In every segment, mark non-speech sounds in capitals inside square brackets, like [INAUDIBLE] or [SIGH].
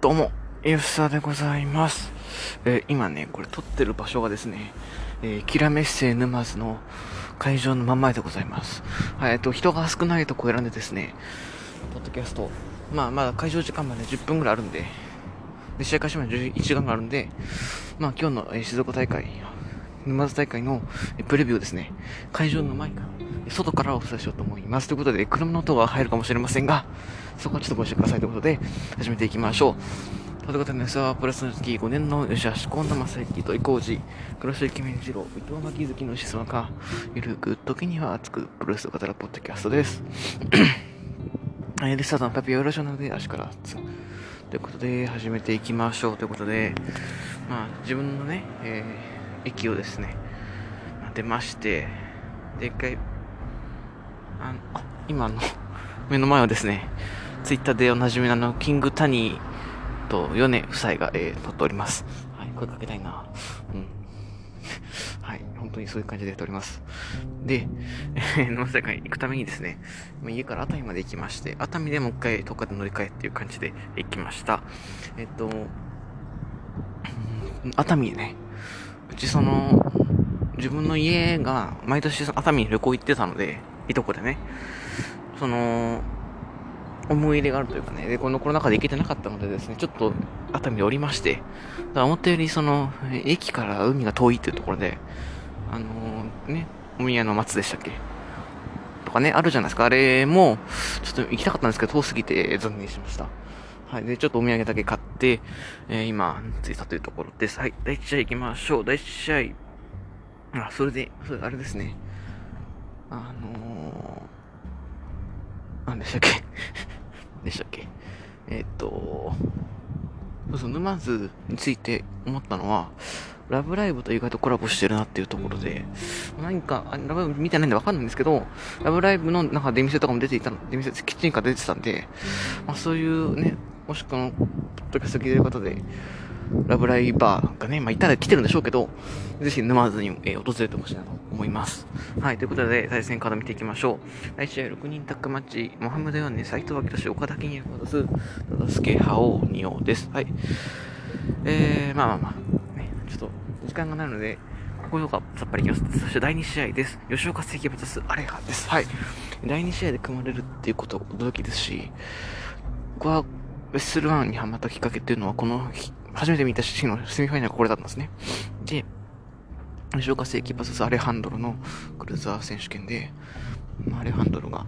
どうも、ゆさでございます。えー今ね、これ撮ってる場所がですね、えーキラメッセ沼津の会場の真ん前でございます。はい、えっと、人が少ないとこ選んでですね、ポッドキャスト、まあ、まだ会場時間まで10分ぐらいあるんで、で、試合開始まで11時間があるんで、まあ、今日の、えー静岡大会、沼津大会のプレビューですね、会場の前から、外からお伝えしようと思います。ということで、車の音が入るかもしれませんが、そこはちょっとご容赦くださいということで、始めていきましょう。ということで、ネスはプラスの月5年の吉橋近田正幸と伊光寺、黒潮池面次郎、伊藤巻月の静岡、ゆるく時には熱くプロレスを語るポッドキャストです。えーで、スタートのパピオラジオなので足から熱。ということで、始めていきましょうということで、まあ、自分のね、えー駅をですね、出まして、で、一回、あの、あ今の、目の前はですね、ツイッターでおなじみのあの、キングタニーとヨネ夫妻が、えー撮っております。はい、声かけたいな。うん。[LAUGHS] はい、本当にそういう感じでやっております。で、えー、沼津大会行くためにですね、家から熱海まで行きまして、熱海でもう一回10日で乗り換えっていう感じで行きました。えっと、熱海ね、うちその、自分の家が毎年熱海に旅行行ってたので、いとこでね、その、思い入れがあるというかね、で、このコロナ禍で行けてなかったのでですね、ちょっと熱海で降りまして、思ったよりその、駅から海が遠いっていうところで、あのーね、お宮の松でしたっけ？とかね、あるじゃないですか。あれも、ちょっと行きたかったんですけど、遠すぎて残念しました。はい。で、ちょっとお土産だけ買って、えー今、着いたというところです。はい。第1試合行きましょう。第1試合。あ、それで、それ、あれですね。あのー、なんでしたっけ？でしたっけ？えーっと、そうそう、沼津について思ったのは、ラブライブと意外とコラボしてるなっていうところで、何か、ラブライブ見てないんでわかんないんですけど、ラブライブのなんか出店とかも出ていたの、出店、キッチンカー出てたんで、まあそういうね、もしくは、ポッドキャスト聞いてる方で、ラブライバーがね、まあいたら来てるんでしょうけど、ぜひ沼津に、えー訪れてほしいなと思います。はい、ということで、対戦カード見ていきましょう。来試合6人タッグマッチ、モハメド・ヨンネ、斎藤明俊、岡田健也が出す、ただすけ、覇王、仁王です。はい。えー、まあまあまあ、ね、ちょっと、時間がないので、ここよかさっぱりいきます。そして第2試合です。吉岡関バタス、アレハです。はい。第2試合で組まれるっていうこと驚きですし、僕は、ベッスルワンにハマったきっかけっていうのは、この日、初めて見たシーンのセミファイナルがこれだったんですね。で、吉岡聖輝 VS アレハンドロのクルーザー選手権で、まあアレハンドロが、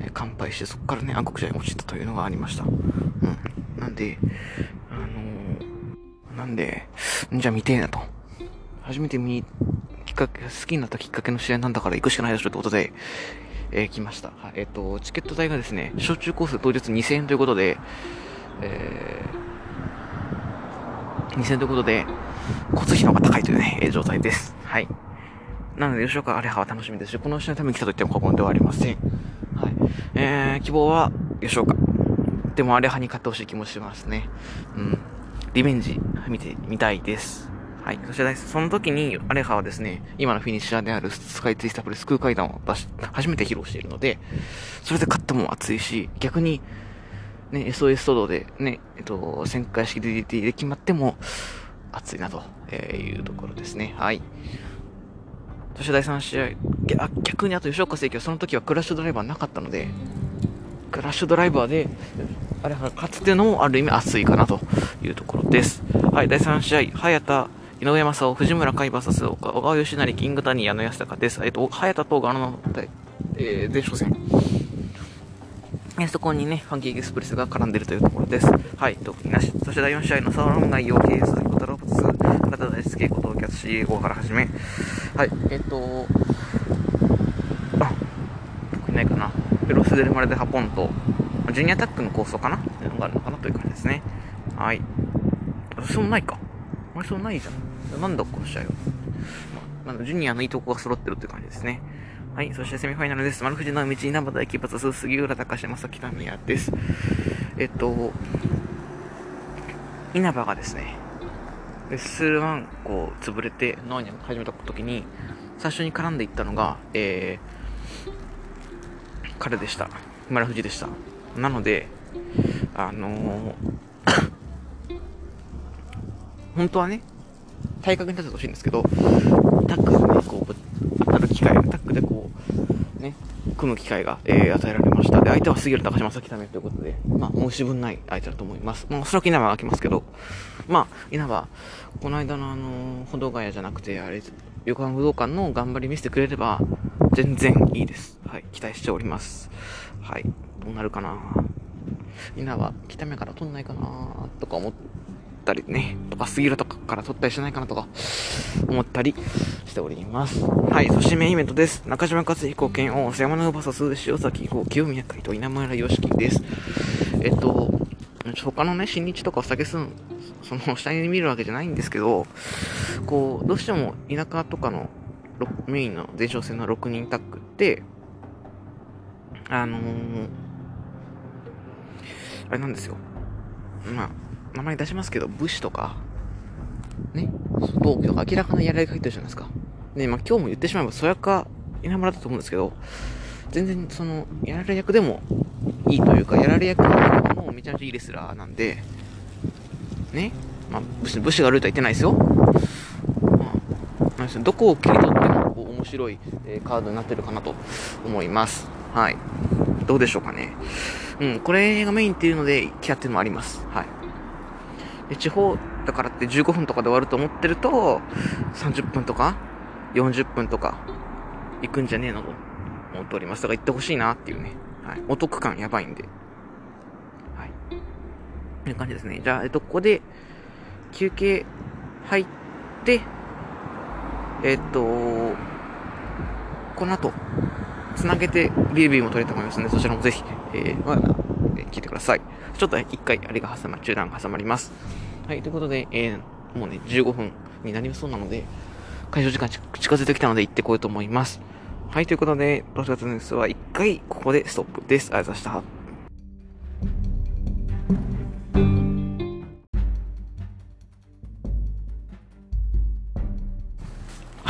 えー完敗して、そこからね、暗黒試合に落ちたというのがありました。うん。なんで、あのーなんで、じゃあ見てえなと。初めて見、きっかけ、好きになったきっかけの試合なんだから行くしかないでしょってことで、えー来ました。はい、えっ、と、チケット代がですね、小中コース当日2000円ということで、えー、2000ということで、交通費の方が高いというね、えー状態です。はい。なので、吉岡アレハは楽しみですし、この試合のために来たと言っても過言ではありません。はい。えー、希望は吉岡。でもアレハに勝ってほしい気もしますね。うん。リベンジ見てみたいです。はい。そして、その時に、アレハはですね、今のフィニッシャーであるスカイツイスタプレス空階段を出し、初めて披露しているので、それで勝っても熱いし、逆に、ね、SOS トドで、ね、えっと、旋回式 DDT で決まっても、熱いなとえいうところですね。はい。そして第3試合、逆にあと吉岡聖輝はその時はクラッシュドライバーなかったので、クラッシュドライバーで、あれは、勝つっていうのもある意味熱いかなというところです。はい、第3試合、早田、井上正雄、藤村海 VS 小川義成、キングタニー、矢野安高です。えっと、早田とガラの、えー、前哨戦。えーそこにね、ファンキーエクスプレスが絡んでるというところです。はい、特になし。そして第4試合のサーロン内容、ケース、コタロプス、体大輔、後藤キャッツ CA5 から始め。はい、えっ、と、あ、特にないかな。ペロスデルマルデハポンと、ジュニアタックの構想かな？っていうのがあるのかなという感じですね。はい。そうないか。あれ、そうないじゃん。なんだ、この試合は。まあ、まだジュニアのいいとこが揃ってるっていう感じですね。はい、そしてセミファイナルです。丸藤直道、稲葉大輝、バツス、杉浦隆正木民也です。えっと、稲葉がですね、レッスル1、こう、潰れて、ノアニャが始めた時に、最初に絡んでいったのが、えー、彼でした。丸藤でした。なので、あのー [COUGHS] 本当はね、体格に立ててほしいんですけど、タックでね、こう、当たる機会、タックでこう、組む機会が、えー、与えられました。で、相手は杉浦高島咲めということで、まあ、申し分ない相手だと思います。まあ、おそらく稲葉が来ますけど、まあ、稲葉、この間のあの、歩道ヶ谷じゃなくて、あれ、横浜武道館の頑張り見せてくれれば、全然いいです。はい、期待しております。はい、どうなるかな稲葉、北目から取んないかなとか思ったりね、とか、杉浦とかから取ったりしないかなとか、思ったりしております。はい、そしてメインイベントです。中島克彦剣王、瀬山のバサス、塩崎豪、清宮海と稲村良樹です。えっと、他のね、新日とかお酒すん、その下に見るわけじゃないんですけど、こう、どうしても田舎とかのメインの前哨戦の6人タッグって、あのー、あれなんですよ。まあ、名前出しますけど、武士とか、ね、同期とか明らかなやられが入ってるじゃないですか。ね、まあ今日も言ってしまえば、そやか稲村だと思うんですけど、全然その、やられ役でもいいというか、やられ役もめちゃめちゃいいレスラーなんで、ね、まあ、武士武士が悪いとは言ってないですよ。まあ、どこを切り取ってもこう面白い、えー、カードになってるかなと思います。はい。どうでしょうかね。うん、これがメインっていうので、キャっていうのもあります。はい。地方だからって15分とかで終わると思ってると、30分とか、40分とか、行くんじゃねえのと思っております。だから行ってほしいなっていうね。はい。お得感やばいんで。はい。という感じですね。じゃあ、えっと、ここで、休憩入って、えっと、この後、つなげてビリビューも撮れると思いますので、そちらもぜひ、えー、まだ、えー、聞いてください。ちょっと一回、あれが挟ま、中断が挟まります。はい、ということで、えー、もうね、15分になりそうなので、解消時間近づいてきたので行ってこようと思います。はい、ということで、6月のニュースは一回ここでストップです。ありがとうございました。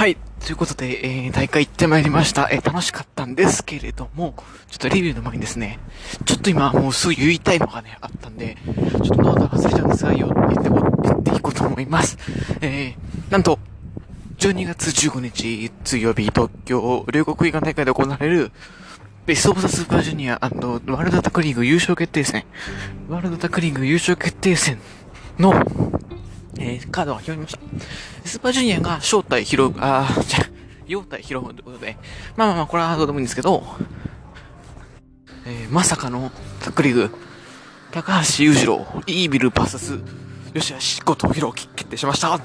はい。ということで、えー、大会行ってまいりました。えー、楽しかったんですけれども、ちょっとレビューの前にですね、ちょっと今もうすぐ言いたいのがね、あったんで、ちょっとノート忘れちゃうんですが、言って言っていこうと思います。えー、なんと、12月15日、水曜日、東京、両国国技館大会で行われる、ベストオブザスーパージュニアワールドタックリーグ優勝決定戦、ワールドタックリーグ優勝決定戦の、えー、カードが決まりました。スーパージュニアが正体拾う、あー、じゃ陽体拾うということで、まあまあまあ、これはどうでもいいんですけど、えー、まさかのタックリーグ、高橋裕次郎、イービルバーサス、吉橋こと弘樹決定しました。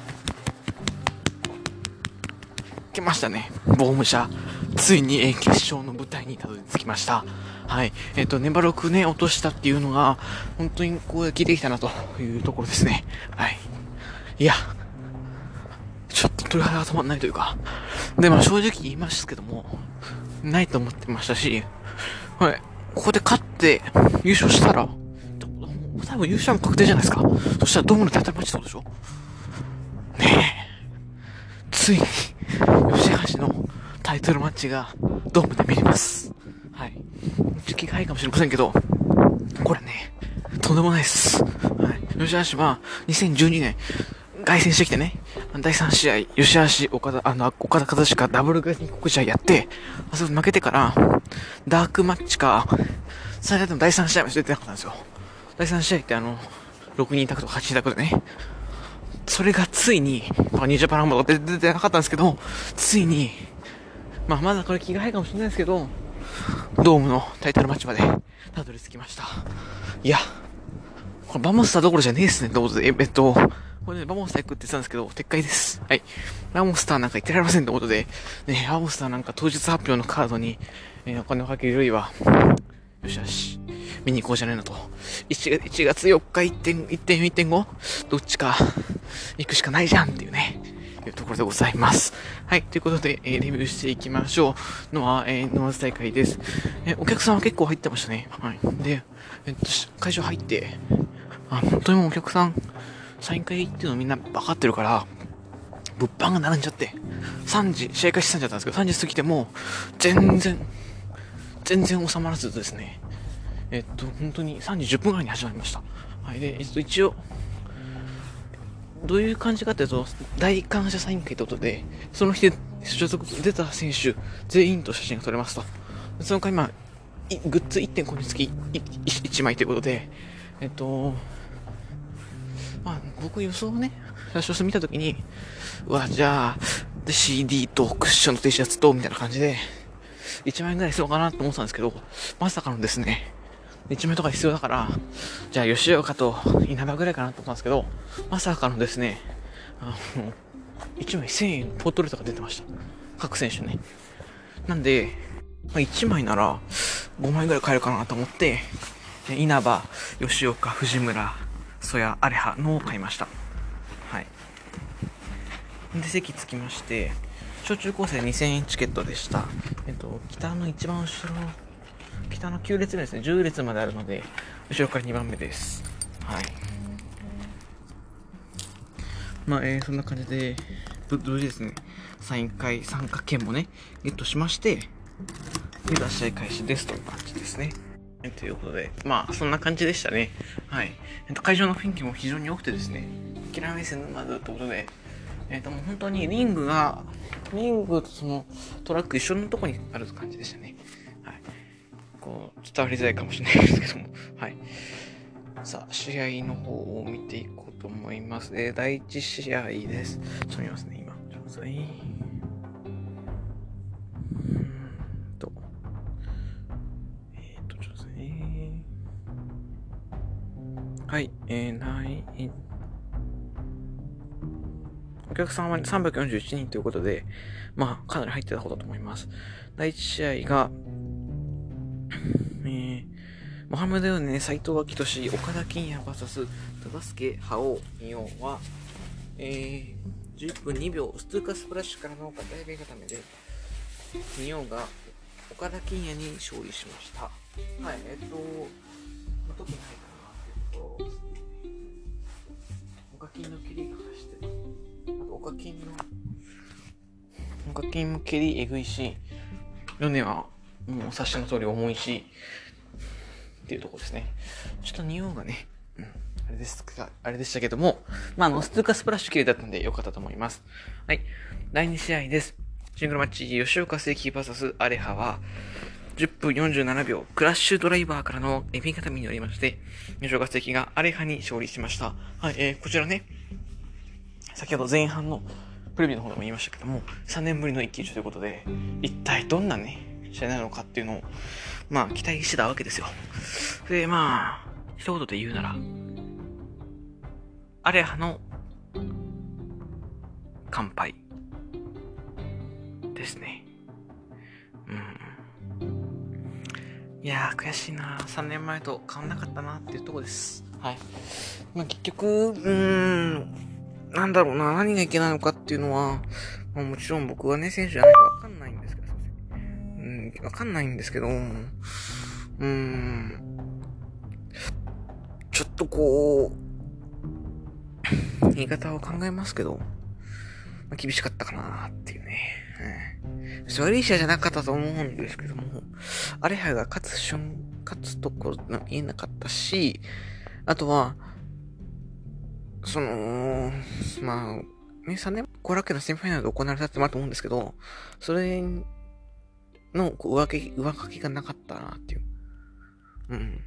けましたね。ボーム社。ついに、えー、決勝の舞台にたどり着きました。はい。えっ、ー、と、ネバロクね、落としたっていうのが、本当にこう、聞いてきたなというところですね。はい。いや、ちょっと鳥肌が止まんないというか、で、まあ正直言いますけども、ないと思ってましたし、はい、ここで勝って優勝したら、多分優勝も確定じゃないですか。そしたらドームのタイトルマッチってことでしょ？ねえ。ついに、吉橋のタイトルマッチがドームで見れます。はい。時期が早いかもしれませんけど、これね、とんでもないです。はい。吉橋は2012年、凱旋してきてね、第3試合、吉橋、岡田、あの、岡田和親ダブル凱旋国試合やって、あそこ負けてから、ダークマッチか、最大でも第3試合も出てなかったんですよ。第3試合ってあの、6人宅とか8人宅でね、それがついに、まあ、ニュージャパンも出てなかったんですけど、ついに、まあ、まだこれ気が早いかもしれないですけど、ドームのタイトルマッチまでたどり着きました。いや、これバモスターどころじゃねえっすね、どうぞ、え、えっと、これね、バモスター行くって言ってたんですけど、撤回です。はい。ラモスターなんか言ってられませんってことで、ね、ラモスターなんか当日発表のカードに、えー、お金をかけるよりは、よしよし、見に行こうじゃないのと。1月 ,1 月4日1.1.5 1.5どっちか行くしかないじゃんっていうね、いうところでございます。はい。ということで、えー、レビューしていきましょう。のは、えー、沼津大会です。えー、お客さんは結構入ってましたね。はい。で、えっと、会場入って、あ、本当にもうお客さん、サイン会っていうのみんな分かってるから、物販が並んじゃって、3時、試合開始3時だったんですけど、3時過ぎても、全然、全然収まらずですね、えっと、本当に3時10分ぐらいに始まりました。はい、で、えっと、一応、どういう感じかっていうと、大感謝サイン会ってことで、その日で所属出た選手全員と写真が撮れますと。その回、まあ、グッズ1点個につき 1, 枚ということで、えっと、まあ、僕予想をね、最初見たときに、うわ、じゃあ、CD とクッションと T シャツと、みたいな感じで、1万円ぐらい必要かなと思ってたんですけど、まさかのですね、1万円とか必要だから、じゃあ吉岡と稲葉ぐらいかなと思ったんですけど、まさかのですね、あの、1枚1000円ポートレートが出てました。各選手ね。なんで、まあ、1枚なら5枚ぐらい買えるかなと思って、稲葉、吉岡、藤村、曽谷、アレハのを買いました。はい。で、席着きまして、小中高生2000円チケットでした。えっと、北の一番後ろ、北の9列目ですね、10列まであるので、後ろから2番目です。はい。まあ、えー、そんな感じで、無事ですね、サイン会参加券もね、ゲットしまして、で、出し合い開始ですという感じですね。ということで、まあ、そんな感じでしたね。はい。えっと、会場の雰囲気も非常に良くてですね、諦めせぬまずということで、えっ、と、もう本当にリングが、リングとそのトラック一緒のとこにある感じでしたね。はい。こう、伝わりづらいかもしれないですけども。はい。さあ、試合の方を見ていこうと思います。えー、第1試合です。ちょっと見ますね、今。ちょっといと。はい、えー、ない、お客さんは341人ということで、まあ、かなり入ってた方だと思います。第1試合が、えー、モハメドヨネ、斎藤明俊、岡田金也 VS、忠助、覇王、仁王は、えー、11分2秒、ストゥーカスプラッシュからの片指固めで、仁王が岡田金也に勝利しました。はい、えっと、特に入っ金の切りかしてる。お課金の、お課金も蹴りえぐいし、米はもう察しの通り重いし、っていうとこですね。ちょっと匂いがね、うん、あれですか、あれでしたけども、まあ、あの、ストゥーカスプラッシュ綺麗だったんで良かったと思います。はい。第2試合です。シングルマッチ、吉岡聖輝 VS アレハは、10分47秒、クラッシュドライバーからのエビ固めによりまして、吉岡聖輝がアレハに勝利しました。はい、えー、こちらね、先ほど前半のプレビューの方でも言いましたけども、3年ぶりの一騎打ちということで、一体どんなね、試合なのかっていうのを、まあ、期待してたわけですよ。で、まあ、一言で言うなら、アレハの乾杯ですね。いやー、悔しいな3年前と変わんなかったなっていうとこです。はい。まあ、結局、うーん、なんだろうな、何がいけないのかっていうのは、まあ、もちろん僕はね、選手じゃないかわかんないんですけど、うん、わかんないんですけど、うーん、ちょっとこう、[LAUGHS] 言い方を考えますけど、まあ、厳しかったかなっていうね。うん、悪い試合じゃなかったと思うんですけども、アレハが勝つ瞬、勝つところ言えなかったし、あとは、その、まあ、ね、3年後楽園のセミファイナルで行われたってもあると思うんですけど、それの上書き、上書きがなかったなっていう。うん。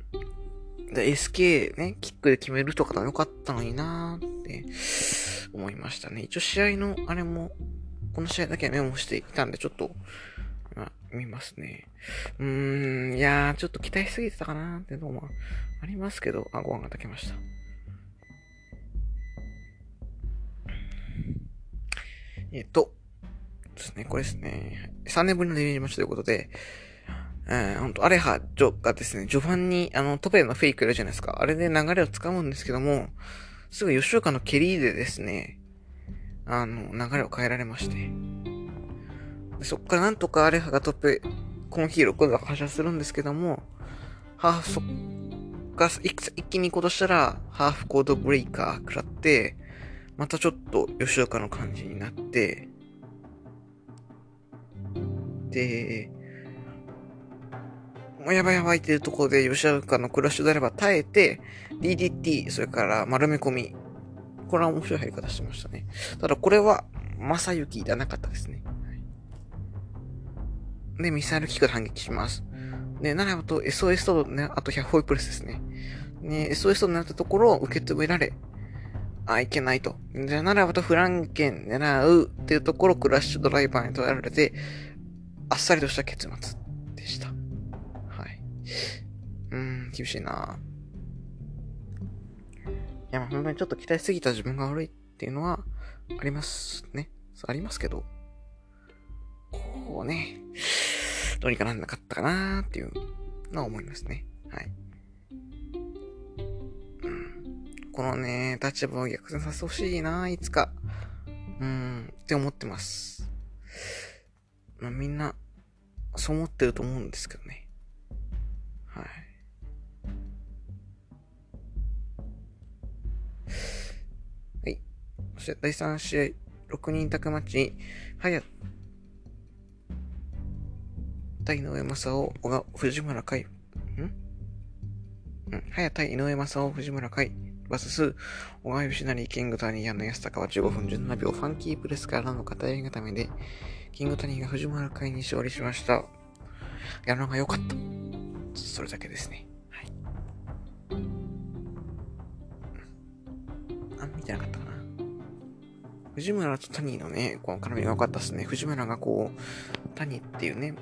で、SK ね、キックで決めるとかでもよかったのになーって思いましたね。一応試合のあれも、この試合だけはメモしていたんで、ちょっと、ま見ますね。うーん、いやー、ちょっと期待しすぎてたかなーってのもありますけど、あ、ご飯が炊けました。えっと、ですね、これですね。3年ぶりのデビューマッチということで、えー、ほんと、アレハジョがですね、序盤に、あの、トペのフェイクいるじゃないですか。あれで流れをつかむんですけども、すぐ吉岡の蹴りでですね、あの、流れを変えられまして。そっからなんとかアレハがトップ、コンヒーロー今度は発射するんですけども、ハーフ、そっか、一気に行こうとしたら、ハーフコードブレイカー食らって、またちょっと吉岡の感じになって、で、もうやばいやばいっていうところで吉岡のクラッシュであれば耐えて、DDT、それから丸め込みこれは面白い入り方してましたね。ただこれは、正幸じゃなかったですね。で、ミサイル機から反撃します。で、ならばと SOS とね、あと100ホイプレスですね。ね、SOS となったところを受け止められ、あ、いけないと。じゃならばとフランケン狙うっていうところクラッシュドライバーに捉えられて、あっさりとした結末でした。はい。うん、厳しいないいや、まあ、本当にちょっと期待すぎた自分が悪いっていうのはありますね。ありますけど、こうね、どうにかなんなかったかなーっていうのは思いますね。はい。このね、立場を逆転させてほしいなーいつか。うん、って思ってます。まあ、みんな、そう思ってると思うんですけどね。はい。第3試合、6人宅マッチ、はや、対井上正雄、小川、藤村海、ん？うん？はや対井上正雄、藤村海、バスス、小川義成、キングタニーの安高は15分17秒、ファンキープレスからの片襟固めで、キングタニーが藤村海に勝利しました。やるのが良かった。それだけですね。はい。あ、見てなかった。藤村と谷のね、この絡みが良かったですね。藤村がこう、谷っていうね、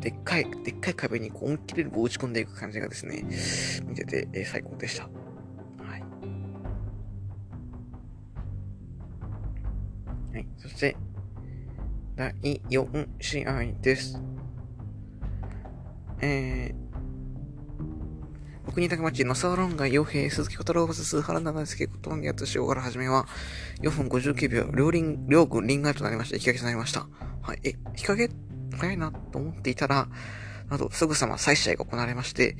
でっかい、でっかい壁にこう思いっきり打ち込んでいく感じがですね、見てて、えー、最高でした。はい。はい。そして、第4試合です。えー、国高町のサーロンガ洋平、鈴木小太郎 VS 原田大輔ことのやつ塩から始めは、4分59秒、両輪、両軍リンガーとなりました。引き分けとなりました。はい。え、引き分け早いなと思っていたら、など、すぐさま再試合が行われまして、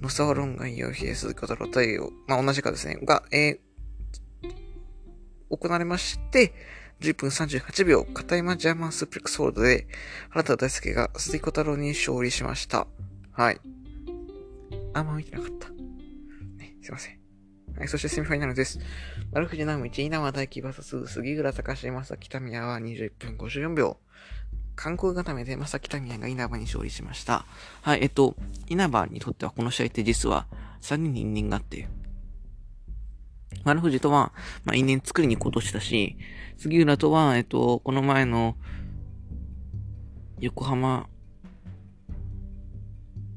野沢論外用比鈴木小太郎対応、まあ、同じかですね、が、えー、行われまして、10分38秒、片山ジャーマンスープレックスホールドで、原田大輔が鈴木小太郎に勝利しました。はい。あんま見てなかった。ね、すいません。はい、そしてセミファイナルです。丸藤直道、稲葉大輝 VS 杉浦隆史正正北宮は21分54秒。韓国固めで正木民也が稲葉に勝利しました。はい、えっと、稲葉にとってはこの試合って実は3人に因縁があって、丸藤とは、まあ、因縁作りに行こうとしたし、杉浦とは、えっと、この前の、横浜、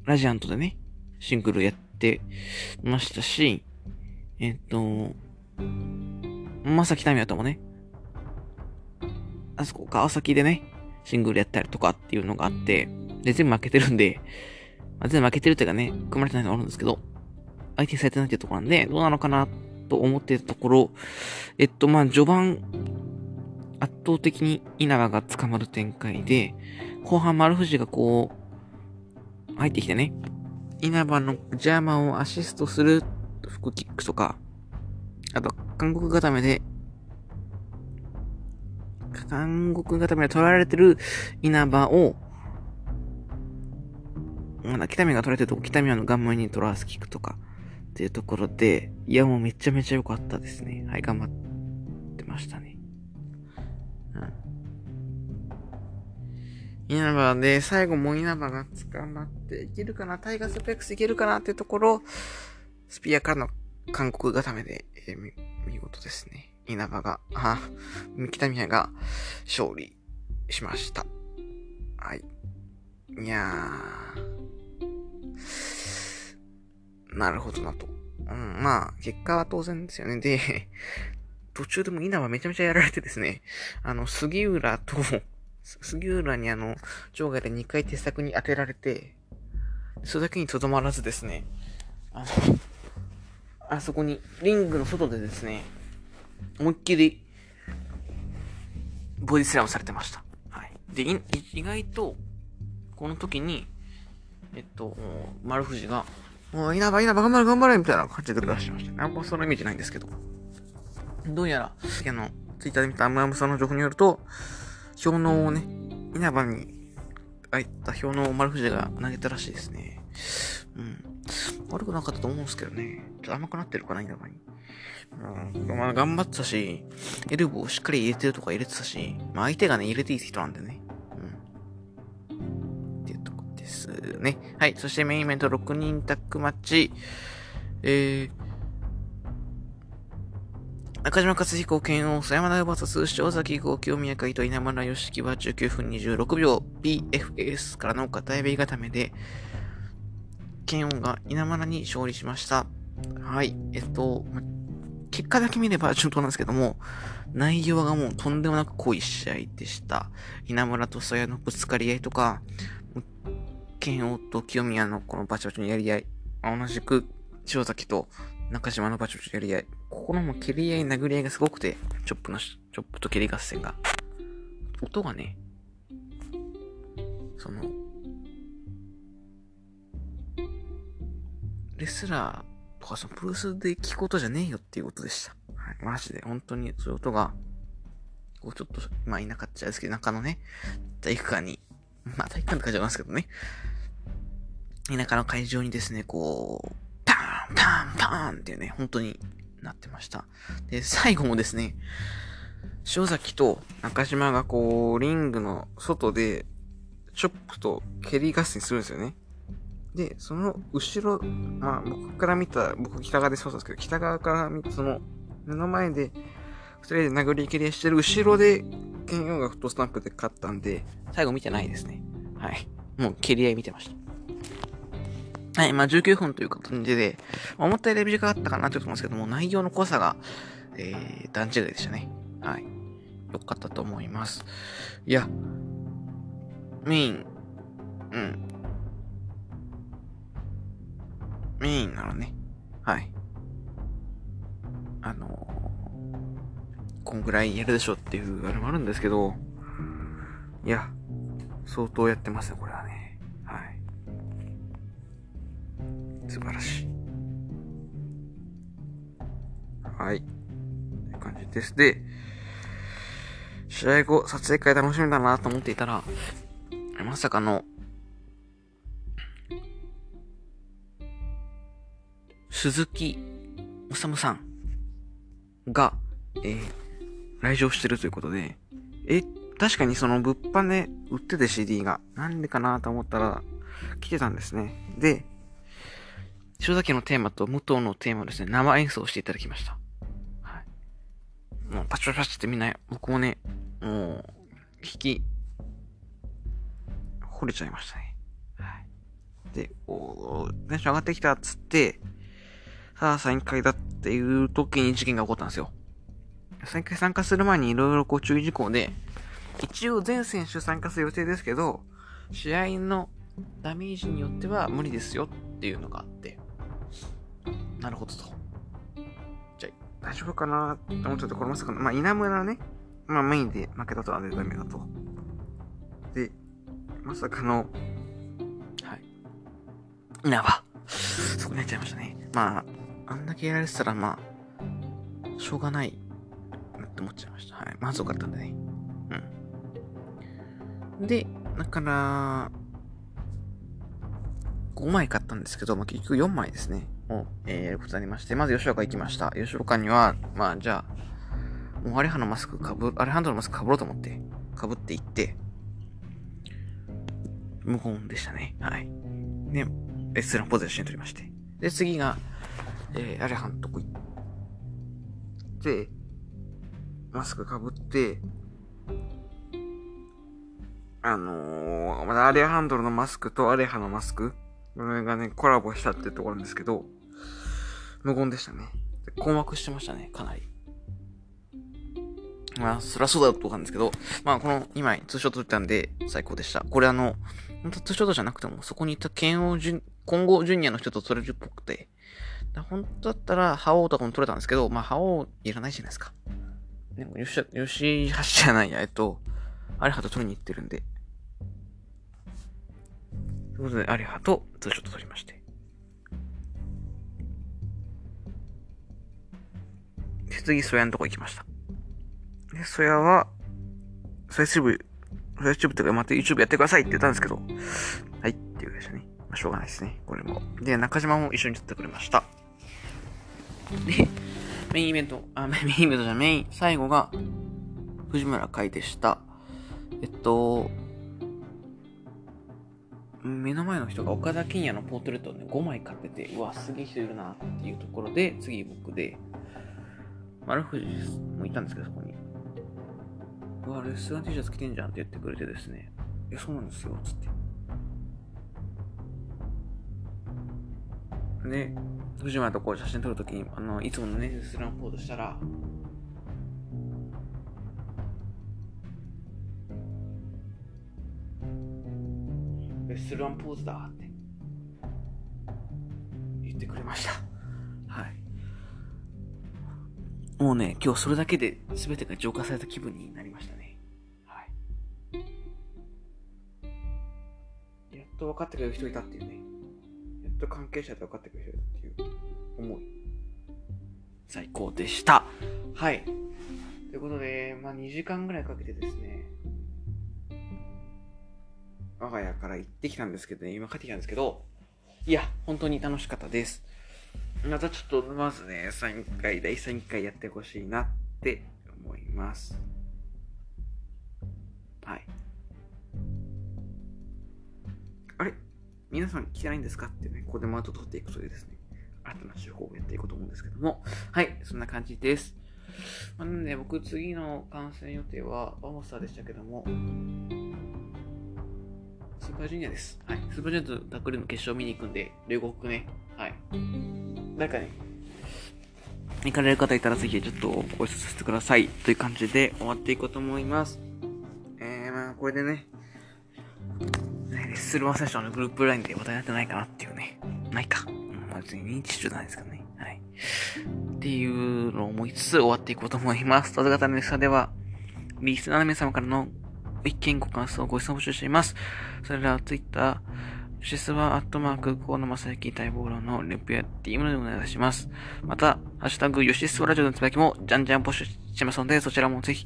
ラジアントでね、シングルやってましたし、えっと、まさきたみやともね、あそこ、川崎でね、シングルやったりとかっていうのがあって、で、全部負けてるんで、まあ、全部負けてるっていうかね、組まれてないのがあるんですけど、相手されてないっていうところなんで、どうなのかなと思ってたところ、えっと、まあ、序盤、圧倒的に稲葉が捕まる展開で、後半丸藤がこう、入ってきてね、稲葉のジャーマンをアシストするフキックとか、あと、韓国固めで韓国固めで取られてる稲葉を、まだ北見が取られてると、北見の顔面にトラースキックとかっていうところで、いやもうめちゃめちゃ良かったですね。はい、頑張ってましたね。稲葉で、最後も稲葉が捕まっていけるかなタイガースペックスいけるかなっていうところ、スピアからの韓国固めで、えー、見事ですね。稲葉が、あ、北宮が勝利しました。はい。いやー、なるほどなと。うん、まあ、結果は当然ですよね。で、途中でも稲葉めちゃめちゃやられてですね、あの、杉浦と、杉浦にあの、場外で2回手作に当てられて、それだけにとどまらずですね、あの、あそこに、リングの外でですね、思いっきり、ボディスラムされてました。はい。で、意外と、この時に、えっと、丸藤が、もう稲葉稲葉頑張れ頑張れみたいな感じで出してました。あんまそのイメージないんですけど。どうやら、あの、ツイッターで見たアムアムさんの情報によると、氷のをね、稲葉に入った氷のを丸藤が投げたらしいですね。うん。悪くなかったと思うんですけどね。ちょっと甘くなってるかな、稲葉に。うん、まあ、頑張ってたし、エルボーをしっかり入れてるとか入れてたし、まあ、相手がね、入れていい人なんでね。うん。っていうとこですね。はい。そしてメインイベント6人タッグマッチ。えー、中島克彦、剣王、佐山田 VS 塩崎号、清宮海と稲村良樹は19分26秒 BFS からの片指固めで、剣王が稲村に勝利しました。はい。えっと、結果だけ見れば順当なんですけども、内容がもうとんでもなく濃い試合でした。稲村と曽谷のぶつかり合いとか、剣王と清宮のこのバチバチのやり合い、同じく塩崎と中島のバチバチのやり合い、ここのも蹴り合い、殴り合いがすごくて、チョップの、チョップと蹴り合戦が。音がね、その、レスラーとかそのプルースで聞くことじゃねえよっていうことでした。はい。マジで、本当にそういう音が、こうちょっと、まあいなかったですけど、中のね、体育館に、まあ体育館って感じなんですけどね、田舎の会場にですね、こう、パーンパーンパーンっていうね、本当になってました。で、最後もですね、塩崎と中島がこう、リングの外で、チョップと蹴り合戦するんですよね。で、その後ろ、まあ僕から見た、僕北側でそうですけど、北側から見たその目の前で、二人で殴り蹴りしてる後ろで、ケンヨンがフットスタンプで勝ったんで、最後見てないですね。はい。もう蹴り合い見てました。はい、まあ19分という感じで、思ったより短かったかなと思うんですけども、内容の濃さが、えー、段違いでしたね。はい。よかったと思います。いや、メイン、うん、メインならね、はい。あのー、こんぐらいやるでしょっていうあれもあるんですけど、いや、相当やってますね、これはね。素晴らしい。はい。という感じです。で、試合後、撮影会楽しみだなと思っていたら、まさかの、鈴木治さんが、えー、来場してるということで、え、確かにその物販で売ってて CD が、なんでかなと思ったら、来てたんですね。で、塩崎のテーマと武藤のテーマをですね、生演奏していただきました。はい。もうパチパチパチってみんな、僕もね、もう、弾き、惚れちゃいましたね。はい。で、おテンション上がってきたっつって、さあ、サイン会だっていう時に事件が起こったんですよ。サイン会参加する前にいろいろこう注意事項で、一応全選手参加する予定ですけど、試合のダメージによっては無理ですよっていうのがあって、なるほどと。じゃあ、大丈夫かな？って思っちゃって、これまさかの、まあ、稲村ね、まあメインで負けたとはね、ダメだと。で、まさかの、はい。稲葉。そこになっちゃいましたね。まあ、あんだけやられてたら、まあ、しょうがないなって思っちゃいました。はい。まずよかったんでね。うん。で、だから、5枚買ったんですけど、まあ、結局4枚ですね。を、えー、やることになりまして、まず吉岡行きました。吉岡には、まあ、じゃあ、もうアレハのマスクかぶ、アレハンドのマスクかぶろうと思って、かぶっていって、無言でしたね。はい。で、レスランポゼッション取りまして。で、次が、えー、アレハンとこ行って、マスクかぶって、あのー、まだアレハンドルのマスクとアレハのマスク、これがね、コラボしたってところなんですけど、無言でしたね。困惑してましたね、かなり。まあ、そりゃそうだとかんですけど、まあ、この2枚、ツーショット撮ったんで、最高でした。これあの、本当ツーショットじゃなくても、そこにいた剣王ジュ、混合ジュニアの人と撮れるっぽくて、本当だったら、覇王とかも取れたんですけど、まあ、覇王いらないじゃないですか。でも、よし、よし、はしじゃないや、えっと、亜烈破と撮りに行ってるんで。ということで、亜烈破とツーショット撮りまして。次、征矢のとこ行きました。で、征矢は、ソヤチューブ、ソヤチューブってか、また YouTube やってくださいって言ったんですけど、はいって言うでしたね。まあ、しょうがないですね。これも。で、中島も一緒に撮ってくれました。で、メインイベント、あ、[LAUGHS] メインイベントじゃメイン、最後が、藤村海でした。えっと、目の前の人が岡田健也のポートレートをね、5枚買ってて、うわ、すげえ人いるなっていうところで、次僕で、丸藤もいたんですけど、そこに。うわ、レッスラン T シャツ着てんじゃんって言ってくれてですね、え、そうなんですよ、つって。で、藤村とこう写真撮るときに、あの、いつものね、レスランポーズしたら、レスランポーズだって言ってくれました。もうね、今日それだけで全てが浄化された気分になりましたね。はい。やっと分かってくれる人いたっていうね。やっと関係者で分かってくれる人いたっていう思い。最高でした。はい。ということで、まあ2時間ぐらいかけてですね、我が家から行ってきたんですけどね、今帰ってきたんですけど、いや、本当に楽しかったです。またちょっと、まずね、3回、第3回やってほしいなって思います。はい。あれ？皆さん聞けないんですか？ってね、ここでマウント取っていくというですね、新たな手法をやっていこうと思うんですけども、はい、そんな感じです。なんで僕次の観戦予定はバモスターでしたけども、スーパージュニアです。はい。スーパージュニアとタックルの決勝見に行くんで、両国ね。はい。誰かね、行かれる方いたらぜひちょっとご挨拶させてください。という感じで終わっていこうと思います。えー、まあ、これでね、レッスルワンセッションのグループラインで話題になってないかなっていうね。ないか。まあ、別に認知中なんですかね。はい。っていうのを思いつつ終わっていこうと思います。ただ型のさでは、リスナーの皆様からの一見ご感想、ご質問募集しています。それらは Twitter、シスはアットマーク、河野正幸待望論のレピュアティームでお願いします。また、ハッシュタグ、ヨシスワラジオのつぶやきも、じゃんじゃん募集してますので、そちらもぜひ、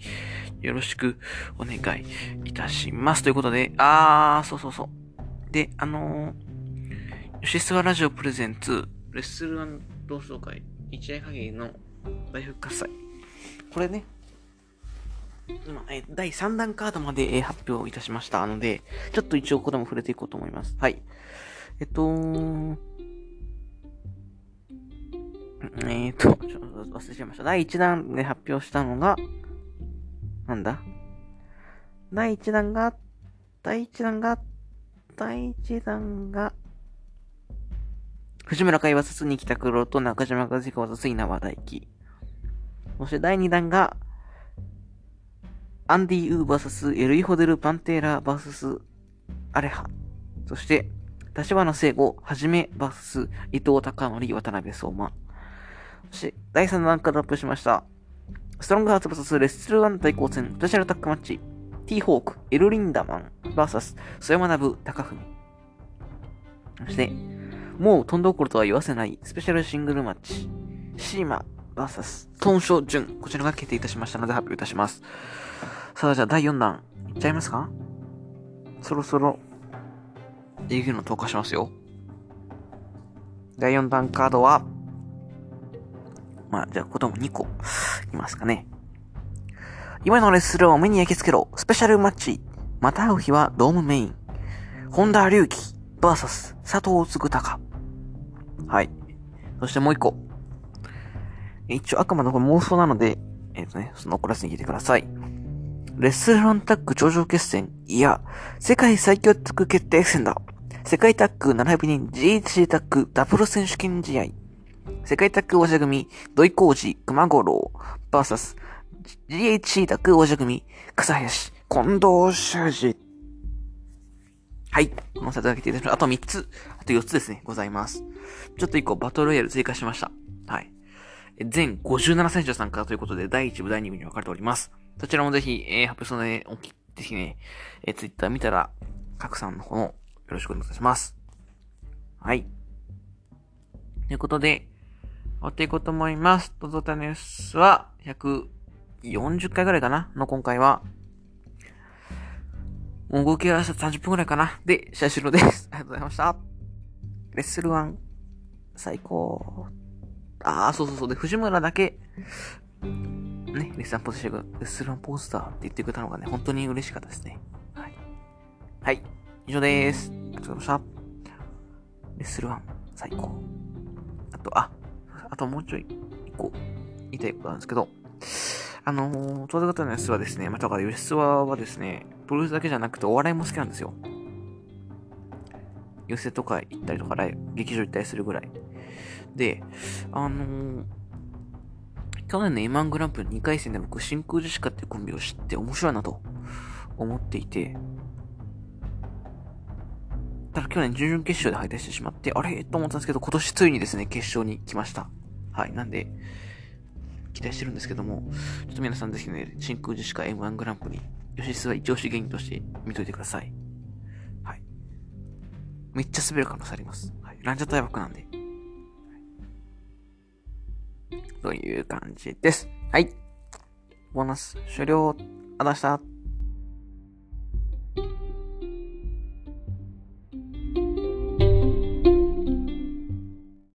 よろしくお願いいたします。ということで、あー、そうそうそう。で、あのー、ヨシスワラジオプレゼンツ、レッスル同窓会、一夜限りの大復活祭。これね、今、え第3弾カードまで、え発表いたしましたので、ちょっと一応ここでも触れていこうと思います。はい。えっとえっと、ちょっと忘れちゃいました。第1弾で発表したのが、なんだ？第1弾が、第1弾が、第1弾が、藤村海 VS に北黒と中島和彦 VS 稲葉大輝。そして第2弾が、アンディ・ウー VS エルイホデル・パンテーラ VS アレハ。そして、立花聖吾、はじめ VS 伊藤隆則、渡辺相馬。そして、第3弾からアップしました。ストロングハーツ VS レッスルワン対抗戦、スペシャルタックマッチ。ティーホーク、エルリンダマン VS 曽山学高文。そして、もう飛んどころとは言わせないスペシャルシングルマッチ。シーマ VS トンショジュン。こちらが決定いたしましたので発表いたします。さあ、じゃあ第4弾、いっちゃいますか？そろそろ、営業の投下しますよ。第4弾カードは、まあ、じゃあ、子供2個、いますかね。今のレッスルを目に焼き付けろ。スペシャルマッチ。また会う日はドームメイン。本田隆起、バーサス、佐藤嗣隆。はい。そしてもう一個。一応あくまでこれ妄想なので、えっ、ー、とね、その怒らずに聞いてください。レッスランタッグ頂上決戦、いや、世界最強タッグ決定戦だ。世界タッグ並びに GHC タッグダブル選手権試合。世界タッグ王者組、土井浩二、熊五郎、バーサス、GHC タッグ王者組、草林、近藤修二。はい。この差だけていただきました。あと3つ、あと4つですね、ございます。ちょっと1個バトルロイヤル追加しました。はい。全57選手参加ということで、第1部、第2部に分かれております。そちらもぜひ、えー、発表するので、おき、ぜひね、えー、ツイッター見たら、拡散の方のよろしくお願いします。はい。ということで、終わっていこうと思います。トゾタニュースは、140回ぐらいかな？の今回は。もう合計は30分ぐらいかな？で、試合終了です。[LAUGHS] ありがとうございました。レッスル1、最高。ああ、そうそうそう。で、藤村だけ、ね、レッスンポスターが、レッスンポスターって言ってくれたのがね、本当に嬉しかったですね。はい。はい。以上です。ありがとうございました。レッスル1、最高。あと、あ、あともうちょい、一個、言いたいことなんですけど、あのー、当然方のスはですね、まあ、だから吉沢はですね、プロレスだけじゃなくてお笑いも好きなんですよ。寄せとか行ったりとか、ライ劇場行ったりするぐらい。で、あのー、去年の M1 グランプリ2回戦で僕、真空ジェシカっていうコンビを知って面白いなと思っていて、ただ去年準々決勝で敗退してしまって、あれ？と思ったんですけど、今年ついにですね、決勝に来ました。はい。なんで、期待してるんですけども、ちょっと皆さんぜひね、真空ジェシカ M1 グランプリ、吉スは一押し芸人として見といてください。はい。めっちゃ滑る可能性あります。はい。ランジャタイ枠なんで。という感じです。はい。ボーナス終了。ありがとうございました。